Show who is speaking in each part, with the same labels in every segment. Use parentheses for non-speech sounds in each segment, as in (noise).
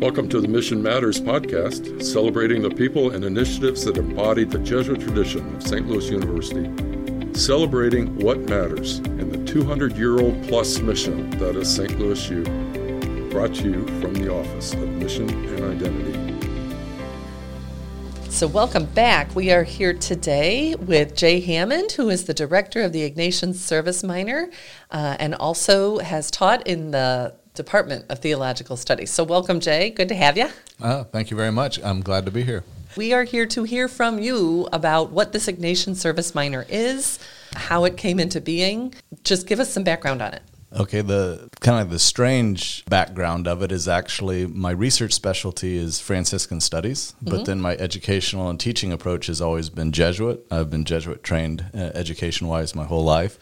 Speaker 1: Welcome to the Mission Matters podcast, celebrating the people and initiatives that embody the Jesuit tradition of St. Louis University. Celebrating what matters in the 200 year old plus mission that is St. Louis U. Brought to you from the Office of Mission and Identity.
Speaker 2: So, welcome back. We are here today with Jay Hammond, who is the director of the Ignatian Service Minor uh, and also has taught in the Department of Theological Studies. So, welcome, Jay. Good to have you.
Speaker 3: Uh, thank you very much. I'm glad to be here.
Speaker 2: We are here to hear from you about what this Ignatian Service Minor is, how it came into being. Just give us some background on it.
Speaker 3: Okay, the kind of the strange background of it is actually my research specialty is Franciscan studies, mm-hmm. but then my educational and teaching approach has always been Jesuit. I've been Jesuit trained uh, education wise my whole life.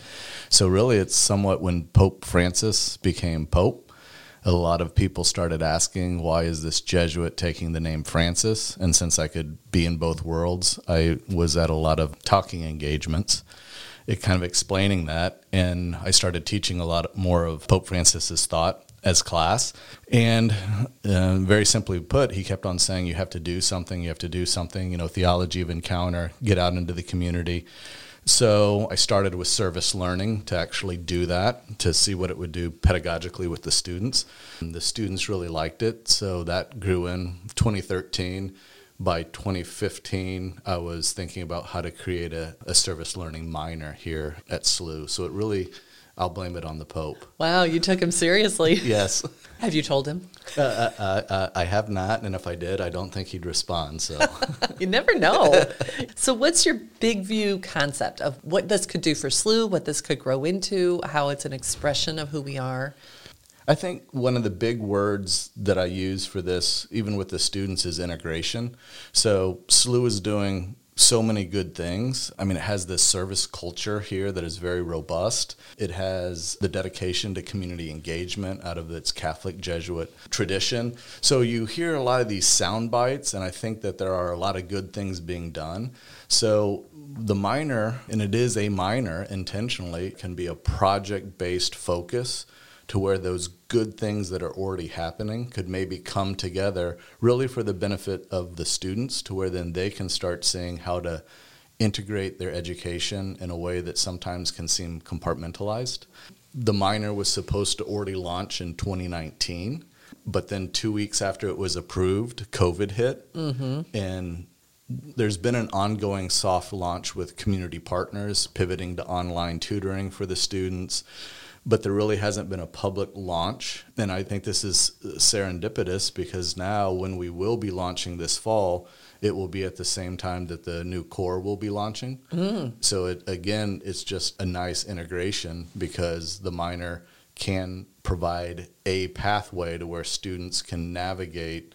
Speaker 3: So, really, it's somewhat when Pope Francis became Pope a lot of people started asking, why is this Jesuit taking the name Francis? And since I could be in both worlds, I was at a lot of talking engagements, it kind of explaining that. And I started teaching a lot more of Pope Francis's thought as class. And uh, very simply put, he kept on saying, you have to do something, you have to do something, you know, theology of encounter, get out into the community. So I started with service learning to actually do that, to see what it would do pedagogically with the students. And the students really liked it, so that grew in 2013. By 2015, I was thinking about how to create a, a service learning minor here at SLU. So it really I'll blame it on the Pope.
Speaker 2: Wow, you took him seriously. (laughs)
Speaker 3: yes. (laughs)
Speaker 2: Have you told him?
Speaker 3: Uh, uh, uh, uh, I have not, and if I did, I don't think he'd respond. So (laughs)
Speaker 2: you never know. so, what's your big view concept of what this could do for SLU, what this could grow into, how it's an expression of who we are?
Speaker 3: I think one of the big words that I use for this, even with the students, is integration. So SLU is doing so many good things. I mean, it has this service culture here that is very robust. It has the dedication to community engagement out of its Catholic Jesuit tradition. So you hear a lot of these sound bites, and I think that there are a lot of good things being done. So the minor, and it is a minor intentionally, can be a project based focus to where those good things that are already happening could maybe come together really for the benefit of the students to where then they can start seeing how to integrate their education in a way that sometimes can seem compartmentalized. The minor was supposed to already launch in 2019, but then two weeks after it was approved, COVID hit. Mm-hmm. And there's been an ongoing soft launch with community partners pivoting to online tutoring for the students but there really hasn't been a public launch. And I think this is serendipitous because now, when we will be launching this fall, it will be at the same time that the new core will be launching. Mm. So, it, again, it's just a nice integration because the minor can provide a pathway to where students can navigate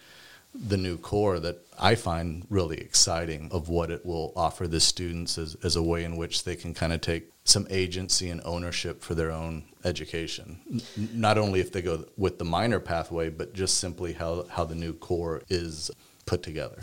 Speaker 3: the new core that I find really exciting of what it will offer the students as, as a way in which they can kind of take some agency and ownership for their own education. Not only if they go with the minor pathway, but just simply how, how the new core is put together.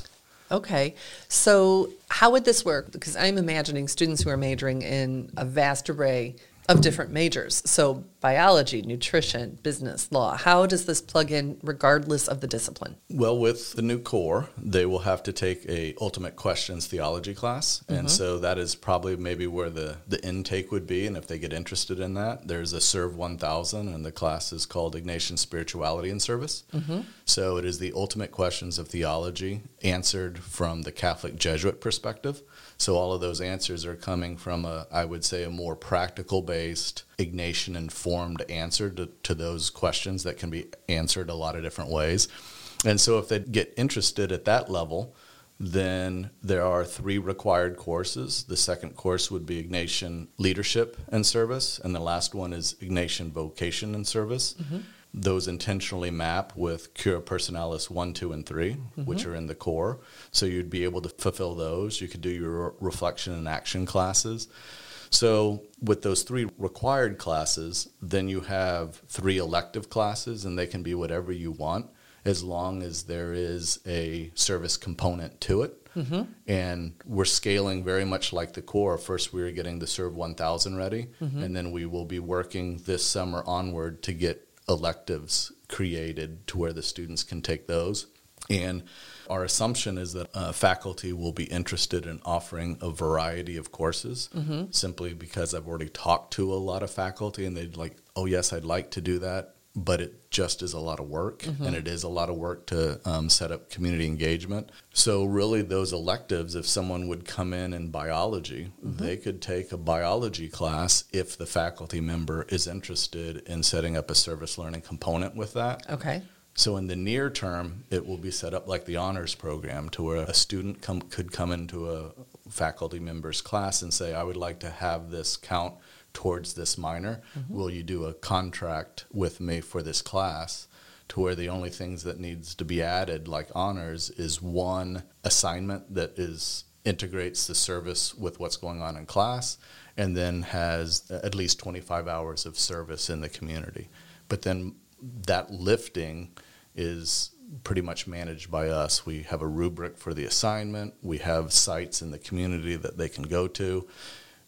Speaker 2: Okay. So, how would this work? Because I'm imagining students who are majoring in a vast array of different majors. So, biology, nutrition, business, law. How does this plug in regardless of the discipline?
Speaker 3: Well, with the new core, they will have to take a ultimate questions theology class. Mm-hmm. And so that is probably maybe where the, the intake would be. And if they get interested in that, there's a Serve 1000, and the class is called Ignatian Spirituality and Service. Mm-hmm. So it is the ultimate questions of theology answered from the Catholic Jesuit perspective. So all of those answers are coming from a, I would say, a more practical based, Ignatian informed answer to, to those questions that can be answered a lot of different ways. And so if they get interested at that level, then there are three required courses. The second course would be Ignatian Leadership and Service, and the last one is Ignatian Vocation and Service. Mm-hmm those intentionally map with Cura Personalis 1, 2, and 3, mm-hmm. which are in the core. So you'd be able to fulfill those. You could do your reflection and action classes. So, with those three required classes, then you have three elective classes, and they can be whatever you want as long as there is a service component to it. Mm-hmm. And we're scaling very much like the core. First, we are getting the Serve 1000 ready, mm-hmm. and then we will be working this summer onward to get electives created to where the students can take those. And our assumption is that uh, faculty will be interested in offering a variety of courses simply because I've already talked to a lot of faculty and they'd like, oh, yes, I'd like to do that. But it just is a lot of work, and it is a lot of work to um, set up community engagement. So, really, those electives, if someone would come in in biology, they could take a biology class if the faculty member is interested in setting up a service learning component with that.
Speaker 2: Okay.
Speaker 3: So in the near term, it will be set up like the honors program to where a student come, could come into a faculty member's class and say, I would like to have this count towards this minor. Mm-hmm. Will you do a contract with me for this class? To where the only things that needs to be added, like honors, is one assignment that is integrates the service with what's going on in class, and then has at least 25 hours of service in the community. But then that lifting is pretty much managed by us. We have a rubric for the assignment. We have sites in the community that they can go to.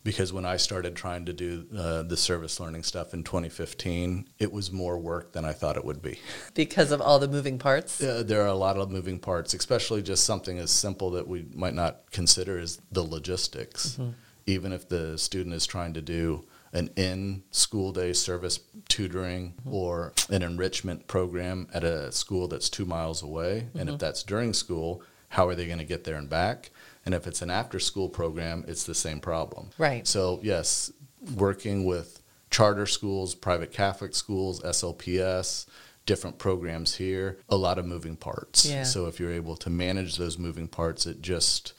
Speaker 3: Because when I started trying to do uh, the service learning stuff in 2015, it was more work than I thought it would be. (laughs)
Speaker 2: Because of all the moving parts.
Speaker 3: Uh, there are a lot of moving parts, especially just something as simple that we might not consider is the logistics. Even if the student is trying to do an in school day service tutoring mm-hmm. or an enrichment program at a school that's two miles away, and if mm-hmm. that's during school, how are they going to get there and back? And if it's an after school program, it's the same problem.
Speaker 2: Right.
Speaker 3: So, yes, working with charter schools, private Catholic schools, SLPS, different programs here, a lot of moving parts.
Speaker 2: Yeah.
Speaker 3: So, if you're able to manage those moving parts, it just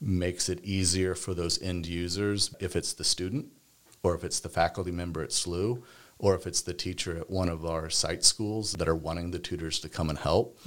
Speaker 3: makes it easier for those end users if it's the student or if it's the faculty member at SLU or if it's the teacher at one of our site schools that are wanting the tutors to come and help.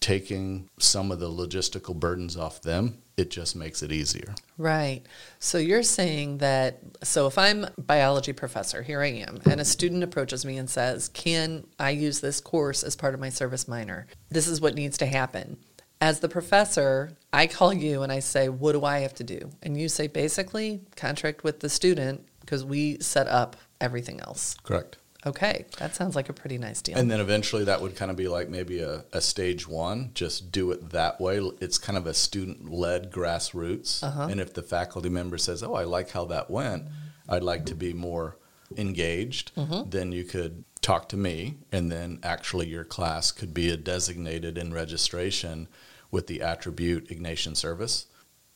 Speaker 3: Taking some of the logistical burdens off them, it just makes it easier.
Speaker 2: Right. So you're saying that so if I'm biology professor, here I am, and a student approaches me and says, "Can I use this course as part of my service minor?" This is what needs to happen. As the professor, I call you and I say, "What do I have to do?" And you say basically, contract with the student because we set up everything else.
Speaker 3: Correct.
Speaker 2: Okay, that sounds like a pretty nice deal.
Speaker 3: And then eventually that would kind of be like maybe a, a stage one, just do it that way. It's kind of a student led grassroots. Uh-huh. And if the faculty member says, Oh, I like how that went, I'd like to be more engaged, mm-hmm. then you could talk to me. And then actually your class could be a designated in registration with the attribute Ignatian service.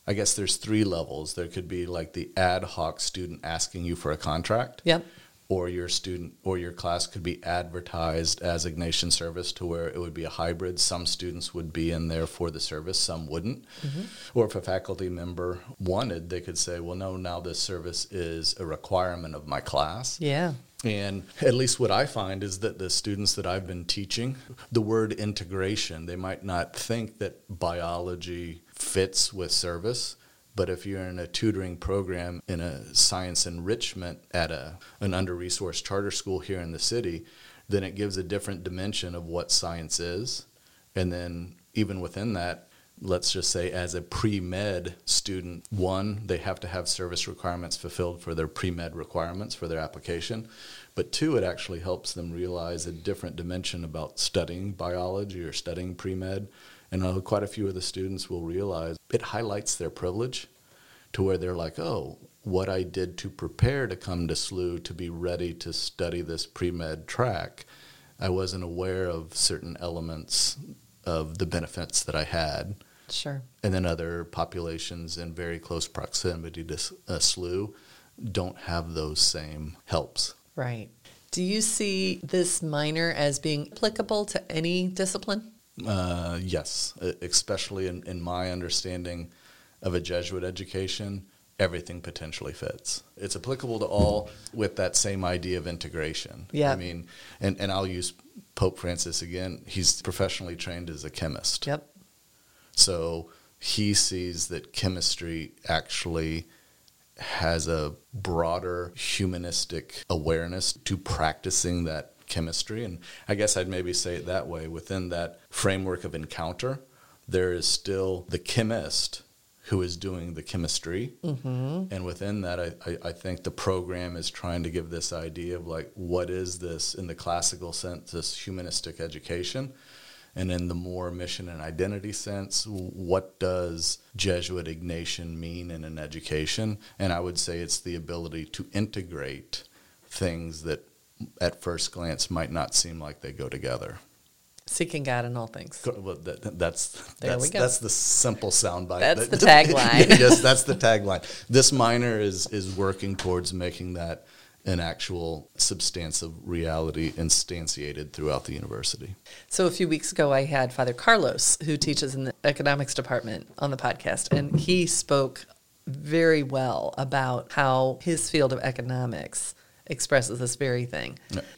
Speaker 3: I guess there's three levels. There could be like the ad hoc student asking you for a contract
Speaker 2: yep.
Speaker 3: or your student or your class could be advertised as Ignatian service to where it would be a hybrid. Some students would be in there for the service, some wouldn't. Mm-hmm. Or if a faculty member wanted, they could say, well, no, now this service is a requirement of my class.
Speaker 2: Yeah.
Speaker 3: And at least what I find is that the students that I've been teaching, the word integration, they might not think that biology fits with service. But if you're in a tutoring program in a science enrichment at a, an under resourced charter school here in the city, then it gives a different dimension of what science is. And then, even within that, let's just say as a pre med student, one, they have to have service requirements fulfilled for their pre med requirements for their application. But two, it actually helps them realize a different dimension about studying biology or studying pre med. And uh, quite a few of the students will realize it highlights their privilege to where they're like, oh, what I did to prepare to come to SLU to be ready to study this pre med track, I wasn't aware of certain elements of the benefits that I had.
Speaker 2: Sure.
Speaker 3: And then other populations in very close proximity to a SLU don't have those same helps.
Speaker 2: Right. Do you see this minor as being applicable to any discipline?
Speaker 3: Uh, yes, especially in, in my understanding of a Jesuit education, everything potentially fits. It's applicable to all with that same idea of integration.
Speaker 2: Yeah.
Speaker 3: I mean, and, and I'll use Pope Francis again. He's professionally trained as a chemist.
Speaker 2: Yep.
Speaker 3: So he sees that chemistry actually has a broader humanistic awareness to practicing that chemistry. And I guess I'd maybe say it that way within that framework of encounter, there is still the chemist who is doing the chemistry. Mm-hmm. And within that, I, I, I, think the program is trying to give this idea of like, what is this in the classical sense, this humanistic education? And in the more mission and identity sense, what does Jesuit Ignatian mean in an education? And I would say it's the ability to integrate things that at first glance might not seem like they go together.
Speaker 2: Seeking God in all things.
Speaker 3: Well, that, that's
Speaker 2: there
Speaker 3: that's,
Speaker 2: we go.
Speaker 3: that's the simple soundbite.
Speaker 2: That's the tagline. (laughs)
Speaker 3: yes, that's the tagline. This minor is is working towards making that an actual substantive reality instantiated throughout the university.
Speaker 2: So a few weeks ago, I had Father Carlos, who teaches in the economics department, on the podcast, and he spoke very well about how his field of economics expresses this very thing.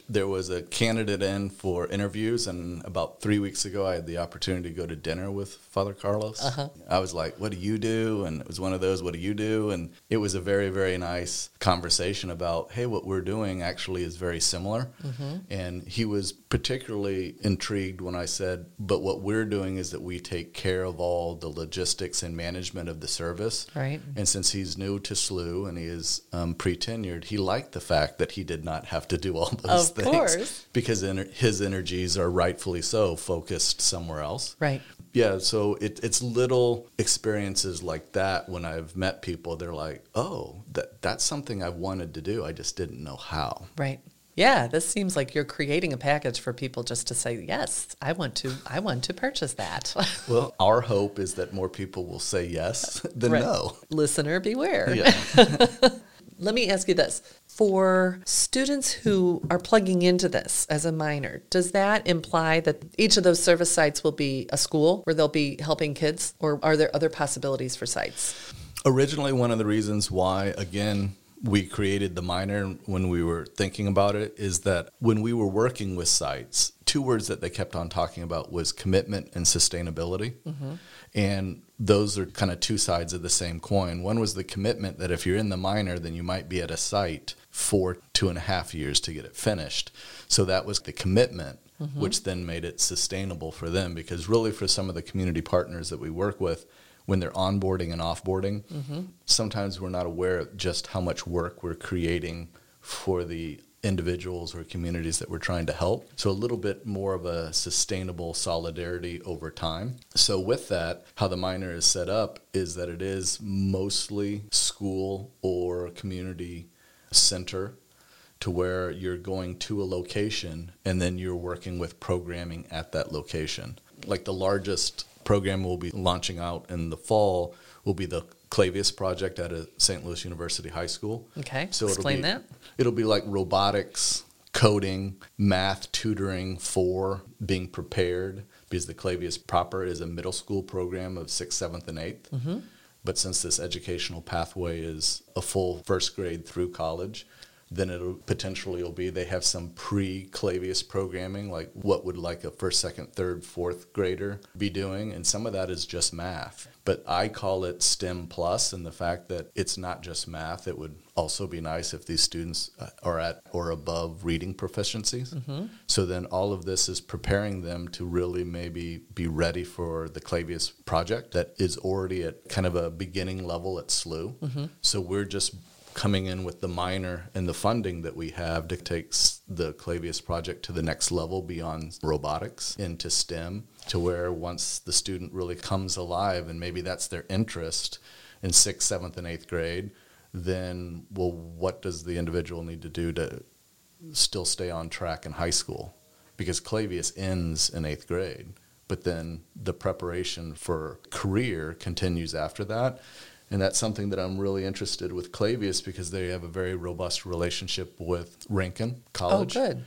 Speaker 3: There was a candidate in for interviews, and about three weeks ago, I had the opportunity to go to dinner with Father Carlos. Uh-huh. I was like, "What do you do?" And it was one of those, "What do you do?" And it was a very, very nice conversation about, "Hey, what we're doing actually is very similar." Mm-hmm. And he was particularly intrigued when I said, "But what we're doing is that we take care of all the logistics and management of the service."
Speaker 2: Right.
Speaker 3: And since he's new to SLU and he is um, pre-tenured, he liked the fact that he did not have to do all those
Speaker 2: of
Speaker 3: things
Speaker 2: course. (laughs)
Speaker 3: because his energies are rightfully so focused somewhere else.
Speaker 2: Right.
Speaker 3: Yeah, so it, it's little experiences like that when I've met people. They're like, "Oh, that that's something I've wanted to do. I just didn't know how."
Speaker 2: Right. Yeah, this seems like you're creating a package for people just to say, "Yes, I want to. I want to purchase that." (laughs)
Speaker 3: well, our hope is that more people will say yes than right. no.
Speaker 2: Listener, beware. Yeah. (laughs) Let me ask you this. For students who are plugging into this as a minor, does that imply that each of those service sites will be a school where they'll be helping kids, or are there other possibilities for sites?
Speaker 3: Originally, one of the reasons why, again, we created the minor when we were thinking about it is that when we were working with sites, two words that they kept on talking about was commitment and sustainability. Mm-hmm. And those are kind of two sides of the same coin. One was the commitment that if you're in the minor, then you might be at a site for two and a half years to get it finished. So that was the commitment, mm-hmm. which then made it sustainable for them. Because really, for some of the community partners that we work with, when they're onboarding and offboarding, mm-hmm. sometimes we're not aware of just how much work we're creating for the individuals or communities that we're trying to help. So a little bit more of a sustainable solidarity over time. So with that, how the minor is set up is that it is mostly school or community center to where you're going to a location and then you're working with programming at that location. Like the largest program we'll be launching out in the fall will be the Clavius project at a St. Louis University High School.
Speaker 2: Okay. So explain
Speaker 3: it'll
Speaker 2: be, that.
Speaker 3: It'll be like robotics, coding, math tutoring for being prepared because the Clavius proper is a middle school program of sixth, seventh, and 8th mm-hmm. But since this educational pathway is a full first grade through college, then it'll potentially will be they have some pre Clavius programming, like what would like a first, second, third, fourth grader be doing, and some of that is just math. But I call it STEM plus, and the fact that it's not just math, it would also be nice if these students uh, are at or above reading proficiencies. Mm-hmm. So then all of this is preparing them to really maybe be ready for the Clavius project that is already at kind of a beginning level at SLU. Mm-hmm. So we're just coming in with the minor and the funding that we have take the Clavius project to the next level beyond robotics into STEM to where once the student really comes alive and maybe that's their interest in sixth, seventh, and eighth grade, then well, what does the individual need to do to still stay on track in high school? Because Clavius ends in eighth grade, but then the preparation for career continues after that and that's something that I'm really interested with Clavius because they have a very robust relationship with Ranken College.
Speaker 2: Oh, good.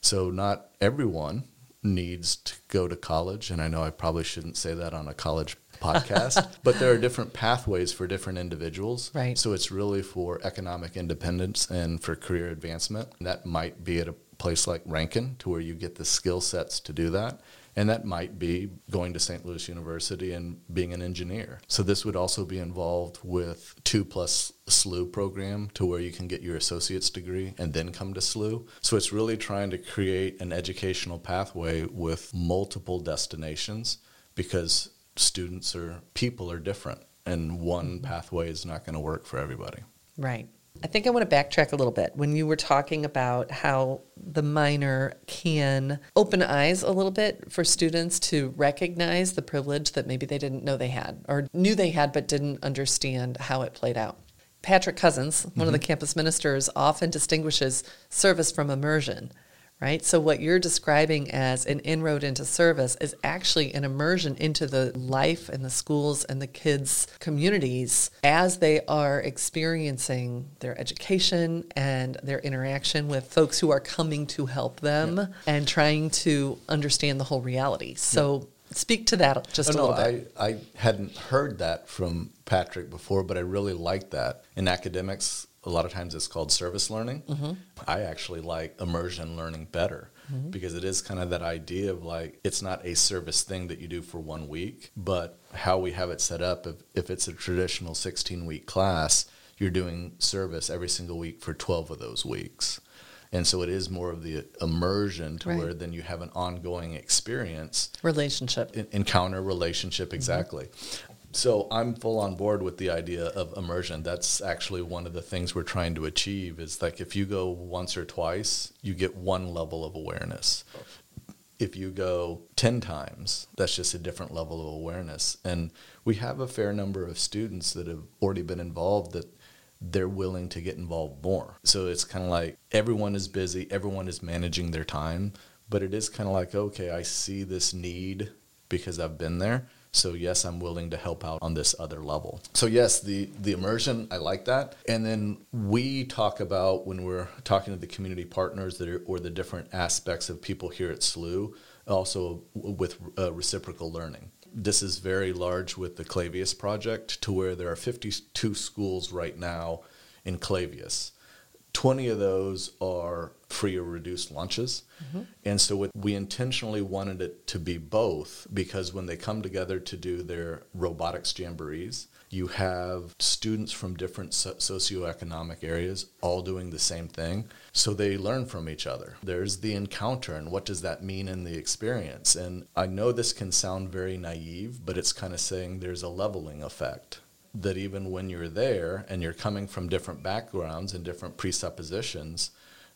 Speaker 3: So not everyone needs to go to college, and I know I probably shouldn't say that on a college podcast, (laughs) but there are different pathways for different individuals.
Speaker 2: Right.
Speaker 3: So it's really for economic independence and for career advancement. That might be at a place like Rankin to where you get the skill sets to do that. And that might be going to St. Louis University and being an engineer. So this would also be involved with two plus SLU program to where you can get your associate's degree and then come to SLU. So it's really trying to create an educational pathway with multiple destinations because students or people are different and one pathway is not going to work for everybody.
Speaker 2: Right. I think I want to backtrack a little bit. When you were talking about how the minor can open eyes a little bit for students to recognize the privilege that maybe they didn't know they had or knew they had but didn't understand how it played out. Patrick Cousins, one mm-hmm. of the campus ministers, often distinguishes service from immersion right? So, what you're describing as an inroad into service is actually an immersion into the life and the schools and the kids' communities as they are experiencing their education and their interaction with folks who are coming to help them yeah. and trying to understand the whole reality. So, yeah. Speak to that just oh, a little
Speaker 3: no,
Speaker 2: bit.
Speaker 3: I, I hadn't heard that from Patrick before, but I really like that. In academics, a lot of times it's called service learning. Mm-hmm. I actually like immersion learning better mm-hmm. because it is kind of that idea of like it's not a service thing that you do for one week, but how we have it set up. If, if it's a traditional 16 week class, you're doing service every single week for 12 of those weeks. And so it is more of the immersion to right. where then you have an ongoing experience.
Speaker 2: Relationship.
Speaker 3: encounter, relationship, mm-hmm. exactly. Mm-hmm. So I'm full on board with the idea of immersion. That's actually one of the things we're trying to achieve is like if you go once or twice, you get one level of awareness. If you go 10 times, that's just a different level of awareness. And we have a fair number of students that have already been involved that they're willing to get involved more. So it's kind of like everyone is busy, everyone is managing their time, but it is kind of like, okay, I see this need because I've been there so yes, I'm willing to help out on this other level. So yes, the the immersion, I like that. And then we talk about when we're talking to the community partners that are, or the different aspects of people here at SLU, also with uh, reciprocal learning. This is very large with the Clavius project to where there are 52 schools right now in Clavius. 20 of those are free or reduced lunches. Mm-hmm. And so we intentionally wanted it to be both because when they come together to do their robotics jamborees, you have students from different socioeconomic areas all doing the same thing. So they learn from each other. There's the encounter, and what does that mean in the experience? And I know this can sound very naive, but it's kind of saying there's a leveling effect that even when you're there and you're coming from different backgrounds and different presuppositions,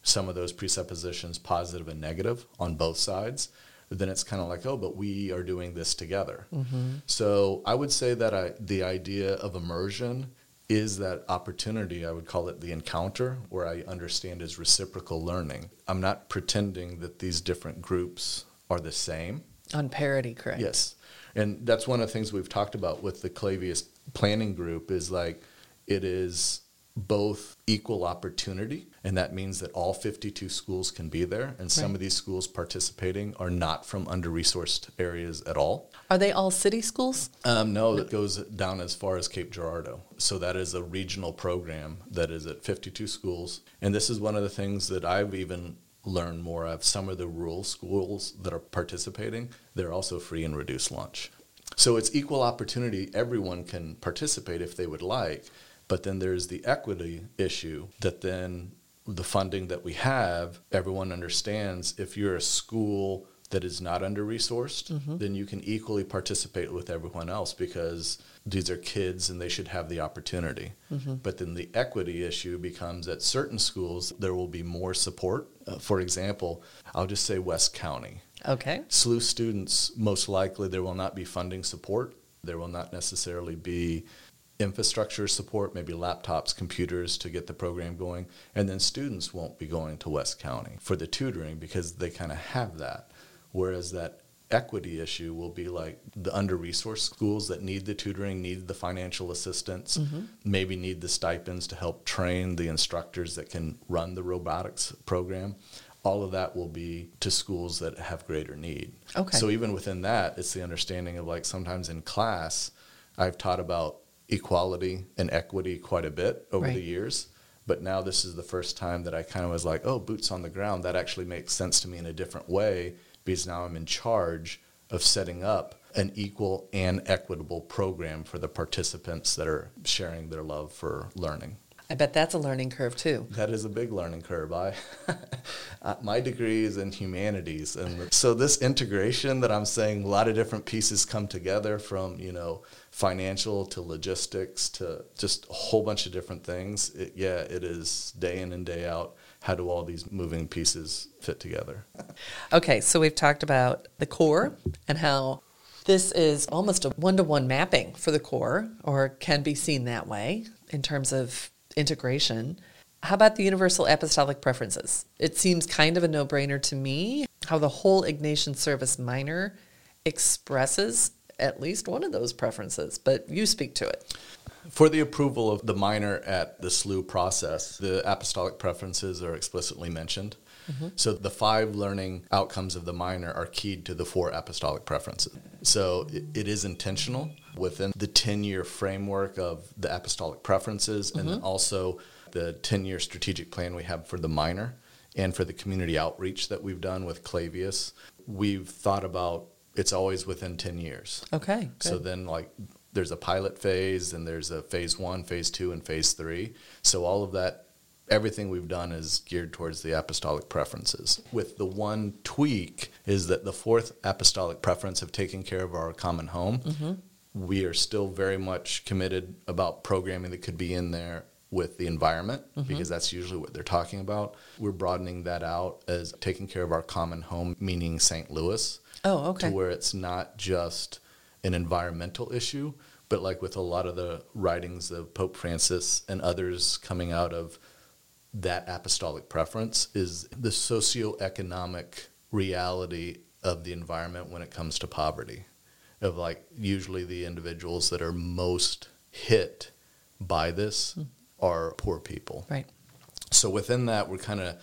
Speaker 3: some of those presuppositions positive and negative on both sides, then it's kind of like, oh, but we are doing this together. Mm-hmm. So I would say that I, the idea of immersion is that opportunity. I would call it the encounter, where I understand is reciprocal learning. I'm not pretending that these different groups are the same.
Speaker 2: On parity, correct?
Speaker 3: Yes. And that's one of the things we've talked about with the Clavius planning group is like it is both equal opportunity, and that means that all 52 schools can be there, and some of these schools participating are not from under resourced areas at all.
Speaker 2: Are they all city schools?
Speaker 3: Um, no, it goes down as far as Cape Girardeau. So that is a regional program that is at 52 schools, and this is one of the things that I've even learned more of. Some of the rural schools that are participating, they're also free and reduced lunch. So it's equal opportunity. Everyone can participate if they would like. But then there's the equity issue that then the funding that we have, everyone understands if you're a school that is not under resourced, mm-hmm. then you can equally participate with everyone else because these are kids and they should have the opportunity. Mm-hmm. But then the equity issue becomes at certain schools, there will be more support. Uh, for example, I'll just say West County.
Speaker 2: Okay.
Speaker 3: SLU students, most likely, there will not be funding support. There will not necessarily be infrastructure support, maybe laptops, computers to get the program going. And then students won't be going to West County for the tutoring because they kind of have that. Whereas that equity issue will be like the under resourced schools that need the tutoring, need the financial assistance, mm-hmm. maybe need the stipends to help train the instructors that can run the robotics program all of that will be to schools that have greater need.
Speaker 2: Okay.
Speaker 3: So even within that, it's the understanding of like sometimes in class, I've taught about equality and equity quite a bit over right. the years. But now this is the first time that I kind of was like, oh, boots on the ground. That actually makes sense to me in a different way because now I'm in charge of setting up an equal and equitable program for the participants that are sharing their love for learning.
Speaker 2: I bet that's a learning curve too.
Speaker 3: That is a big learning curve. I, (laughs) uh, my degree is in humanities, and so this integration that I'm saying, a lot of different pieces come together from you know financial to logistics to just a whole bunch of different things. It, yeah, it is day in and day out. How do all these moving pieces fit together? (laughs)
Speaker 2: Okay, so we've talked about the core and how this is almost a one to one mapping for the core, or can be seen that way in terms of integration. How about the universal apostolic preferences? It seems kind of a no brainer to me how the whole Ignatian service minor expresses at least one of those preferences, but you speak to it.
Speaker 3: For the approval of the minor at the SLU process, the apostolic preferences are explicitly mentioned. Mm-hmm. So the five learning outcomes of the minor are keyed to the four apostolic preferences. So it, it is intentional within the 10 year framework of the apostolic preferences mm-hmm. and then also the 10 year strategic plan we have for the minor and for the community outreach that we've done with Clavius. We've thought about it's always within 10 years.
Speaker 2: Okay.
Speaker 3: Good. So then, like, there's a pilot phase and there's a phase one, phase two, and phase three. So all of that, everything we've done is geared towards the apostolic preferences. With the one tweak is that the fourth apostolic preference of taking care of our common home. Mm-hmm. We are still very much committed about programming that could be in there with the environment mm-hmm. because that's usually what they're talking about. We're broadening that out as taking care of our common home, meaning St. Louis.
Speaker 2: Oh, okay.
Speaker 3: To where it's not just an environmental issue, but like with a lot of the writings of Pope Francis and others coming out of that apostolic preference is the socioeconomic reality of the environment when it comes to poverty. Of like usually the individuals that are most hit by this mm. are poor people.
Speaker 2: Right.
Speaker 3: So within that, we're kind of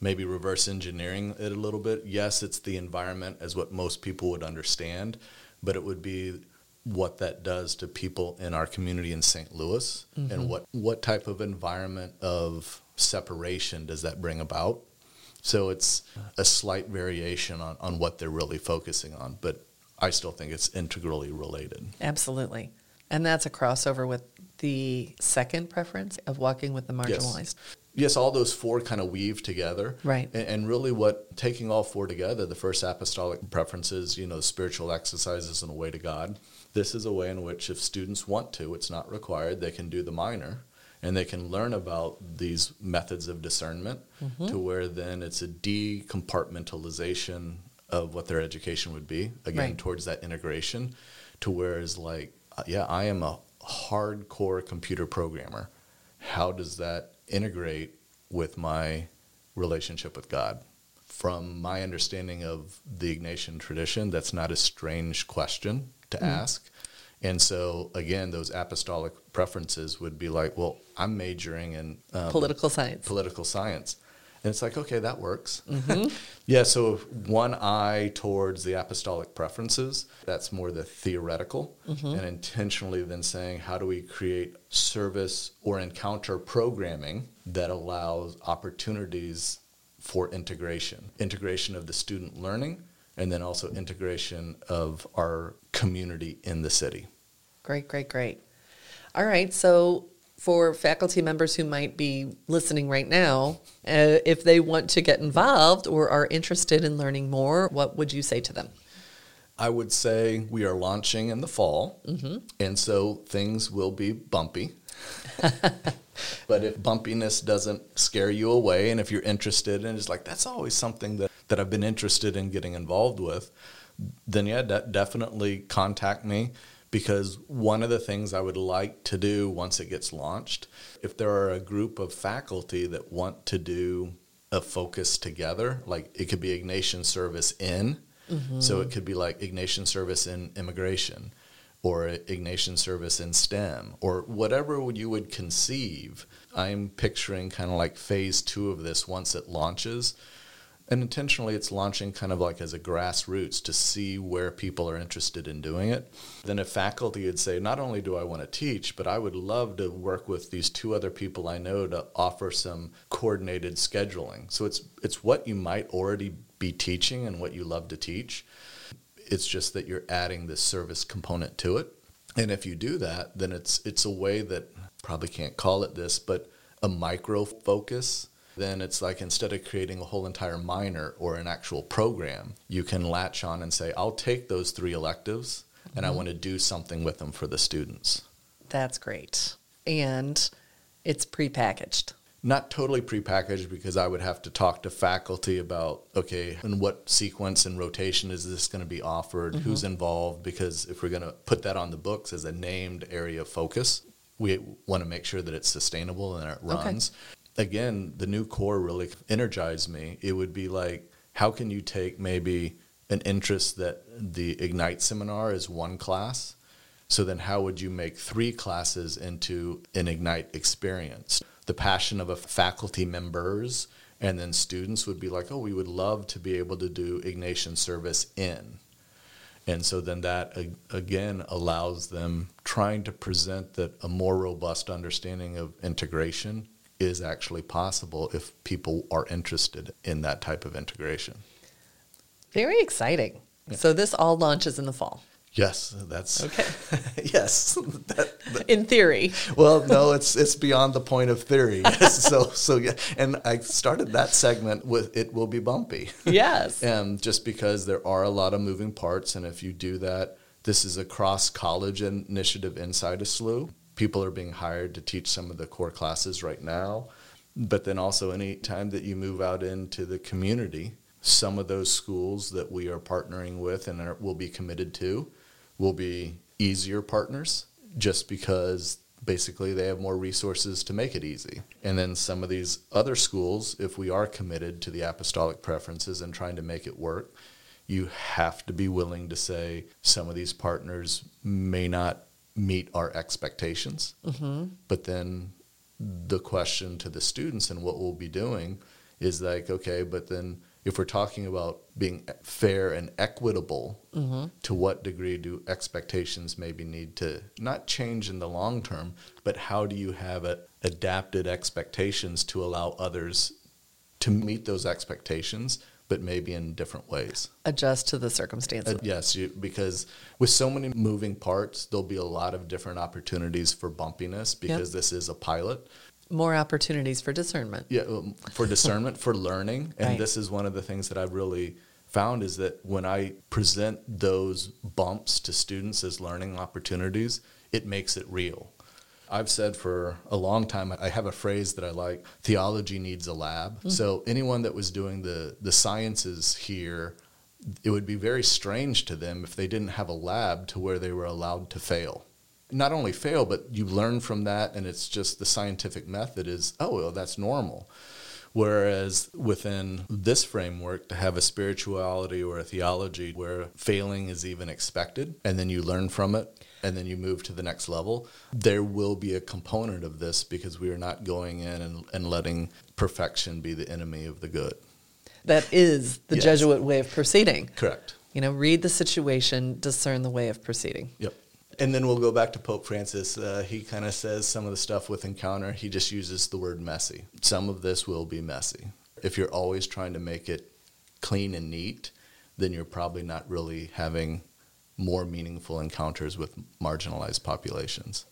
Speaker 3: maybe reverse engineering it a little bit. Yes, it's the environment as what most people would understand, but it would be what that does to people in our community in St. Louis mm-hmm. and what what type of environment of separation does that bring about. So it's a slight variation on, on what they're really focusing on, but I still think it's integrally related.
Speaker 2: Absolutely. And that's a crossover with the second preference of walking with the marginalized.
Speaker 3: Yes yes, all those four kind of weave together.
Speaker 2: Right.
Speaker 3: And, and, really, what taking all four together, the first apostolic preferences, you know, spiritual exercises and a way to God. This is a way in which, if students want to, it's not required, they can do the minor and they can learn about these methods of discernment mm-hmm. to where then it's a decompartmentalization of what their education would be, again, right. towards that integration, to where it's like, uh, yeah, I am a hardcore computer programmer. How does that integrate with my relationship with God. From my understanding of the Ignatian tradition, that's not a strange question to mm. ask. And so, again, those apostolic preferences would be like, well, I'm majoring in
Speaker 2: um, political science.
Speaker 3: Political science. And it's like, okay, that works. Mm-hmm. (laughs) yeah, so one eye towards the apostolic preferences, that's more the theoretical, mm-hmm. and intentionally then saying, how do we create service or encounter programming that allows opportunities for integration? Integration of the student learning, and then also integration of our community in the city.
Speaker 2: Great, great, great. All right, so for faculty members who might be listening right now, uh, if they want to get involved or are interested in learning more, what would you say to them?
Speaker 3: I would say we are launching in the fall, mm-hmm. and so things will be bumpy. (laughs) but if bumpiness doesn't scare you away, and if you're interested and it's like, that's always something that, that I've been interested in getting involved with, then yeah, de- definitely contact me because one of the things I would like to do once it gets launched, if there are a group of faculty that want to do a focus together, like it could be Ignatian service in, mm-hmm. so it could be like Ignatian service in immigration or Ignatian service in STEM or whatever you would conceive. I'm picturing kind of like phase two of this once it launches and intentionally it's launching kind of like as a grassroots to see where people are interested in doing it. Then if faculty would say not only do i want to teach but i would love to work with these two other people i know to offer some coordinated scheduling. So it's it's what you might already be teaching and what you love to teach. It's just that you're adding this service component to it. And if you do that then it's it's a way that probably can't call it this but a micro focus, then it's like instead of creating a whole entire minor or an actual program, you can latch on and say, I'll take those three electives and I mm-hmm. want to do something with them for the students.
Speaker 2: That's great. And it's prepackaged.
Speaker 3: Not totally prepackaged because I would have to talk to faculty about, okay, in what sequence and rotation is this going to be offered? Mm-hmm. Who's involved? Because if we're going to put that on the books as a named area of focus, we want to make sure that it's sustainable and it
Speaker 2: Okay.
Speaker 3: Again, the new core really energized me. It would be like, how can you take maybe an interest that the Ignite seminar is one class? So then, how would you make three classes into an Ignite experience? The passion of a faculty members and then students would be like, oh, we would love to be able to do Ignatian service in. And so then that again allows them trying to present that a more robust understanding of integration is actually possible if people are interested in that type of integration.
Speaker 2: Very exciting. So this all launches in the fall.
Speaker 3: Yes, that's
Speaker 2: Okay. (laughs)
Speaker 3: yes. That, that-
Speaker 2: In theory.
Speaker 3: well, no, (laughs) it's it's beyond the point of theory. (laughs) so so yeah, and I started that segment with it will be bumpy.
Speaker 2: Yes.
Speaker 3: and just because there are a lot of moving parts, and if you do that, this is a cross college initiative inside of SLU. People are being hired to teach some of the core classes right now, but then also any time that you move out into the community, some of those schools that we are partnering with and are, will be committed to will be easier partners, just because basically they have more resources to make it easy. And then some of these other schools, if we are committed to the apostolic preferences and trying to make it work, you have to be willing to say some of these partners may not meet our expectations. Mm-hmm. But then the question to the students and what we'll be doing is like, okay, but then if we're talking about being fair and equitable, mm-hmm. to what degree do expectations maybe need to not change in the long term, but how do you have a, adapted expectations to allow others to meet those expectations, but maybe in different ways?
Speaker 2: Adjust to the circumstances.
Speaker 3: Uh, yes, you, because with so many moving parts, there'll be a lot of different opportunities for bumpiness because this is a pilot.
Speaker 2: More opportunities for discernment.
Speaker 3: Yeah, um, for discernment, for learning, (laughs) and
Speaker 2: Right.
Speaker 3: this is one of the things that I've really found is that when I present those bumps to students as learning opportunities, it makes it real. I've said for a long time, I have a phrase that I like theology needs a lab. Mm. So, anyone that was doing the, the sciences here, it would be very strange to them if they didn't have a lab to where they were allowed to fail. Not only fail, but you learn from that, and it's just the scientific method is, oh, well, that's normal. Whereas within this framework, to have a spirituality or a theology where failing is even expected, and then you learn from it, and then you move to the next level, there will be a component of this because we are not going in and, and letting perfection be the enemy of the good.
Speaker 2: That is the
Speaker 3: Yes.
Speaker 2: Jesuit way of proceeding.
Speaker 3: Correct.
Speaker 2: You know, read the situation, discern the way of proceeding.
Speaker 3: Yep. And then we'll go back to Pope Francis. Uh, he kind of says some of the stuff with encounter, he just uses the word messy. Some of this will be messy. If you're always trying to make it clean and neat, then you're probably not really having more meaningful encounters with marginalized populations.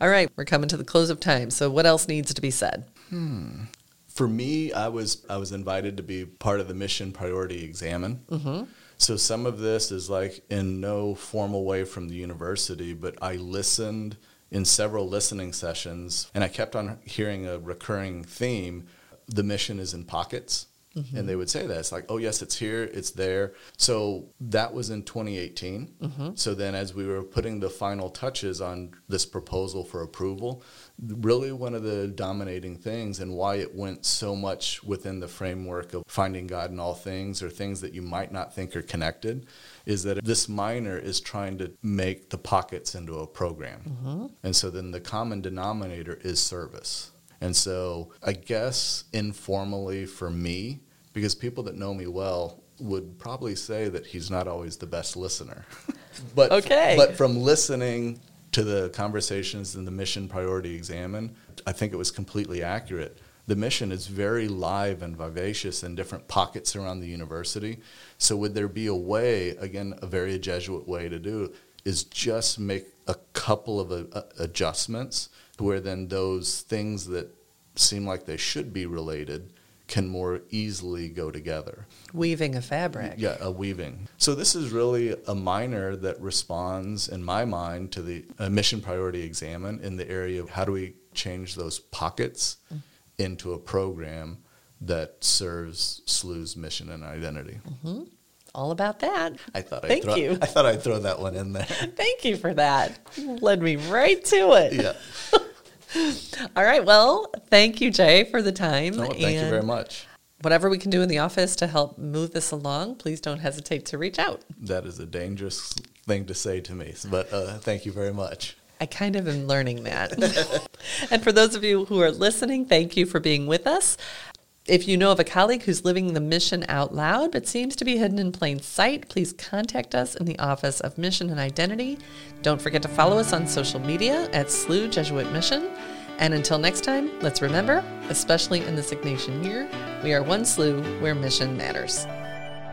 Speaker 2: All right, we're coming to the close of time. So, what else needs to be said? Hmm.
Speaker 3: For me, I was I was invited to be part of the mission priority examine. Mm-hmm. So some of this is like in no formal way from the university, but I listened in several listening sessions, and I kept on hearing a recurring theme: the mission is in pockets. And they would say that it's like, oh yes, it's here, it's there. So that was in 2018. So then, as we were putting the final touches on this proposal for approval, really one of the dominating things and why it went so much within the framework of finding God in all things or things that you might not think are connected is that this minor is trying to make the pockets into a program. And so then the common denominator is service. And so I guess informally for me, because people that know me well would probably say that he's not always the best listener. (laughs) but
Speaker 2: Okay.
Speaker 3: but from listening to the conversations in the mission priority examine, I think it was completely accurate. The mission is very live and vivacious in different pockets around the university. So, would there be a way, again, a very Jesuit way to do is just make a couple of uh, adjustments where then those things that seem like they should be related can more easily go together.
Speaker 2: Weaving a fabric.
Speaker 3: Yeah, a weaving. So this is really a minor that responds, in my mind, to the uh, mission priority examine in the area of how do we change those pockets mm-hmm. into a program that serves SLU's mission and identity.
Speaker 2: Mm-hmm. All about that.
Speaker 3: I thought
Speaker 2: Thank
Speaker 3: I'd throw,
Speaker 2: you.
Speaker 3: I thought I'd throw that one in there. (laughs)
Speaker 2: Thank you for that. Led me right to it.
Speaker 3: Yeah. (laughs)
Speaker 2: All right. Well, thank you, Jay, for the time.
Speaker 3: No, thank you very much.
Speaker 2: Whatever we can do in the office to help move this along, please don't hesitate to reach out.
Speaker 3: That is a dangerous thing to say to me, but uh, thank you very much.
Speaker 2: I kind of am learning that. (laughs) and for those of you who are listening, thank you for being with us. If you know of a colleague who's living the mission out loud but seems to be hidden in plain sight, please contact us in the Office of Mission and Identity. Don't forget to follow us on social media at SLU Jesuit Mission. And until next time, let's remember, especially in this Ignatian year, we are one SLU where mission matters.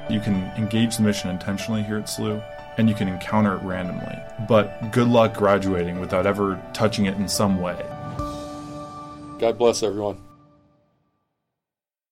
Speaker 4: You can engage the mission intentionally here at SLU, and you can encounter it randomly. But good luck graduating without ever touching it in some way.
Speaker 1: God bless everyone.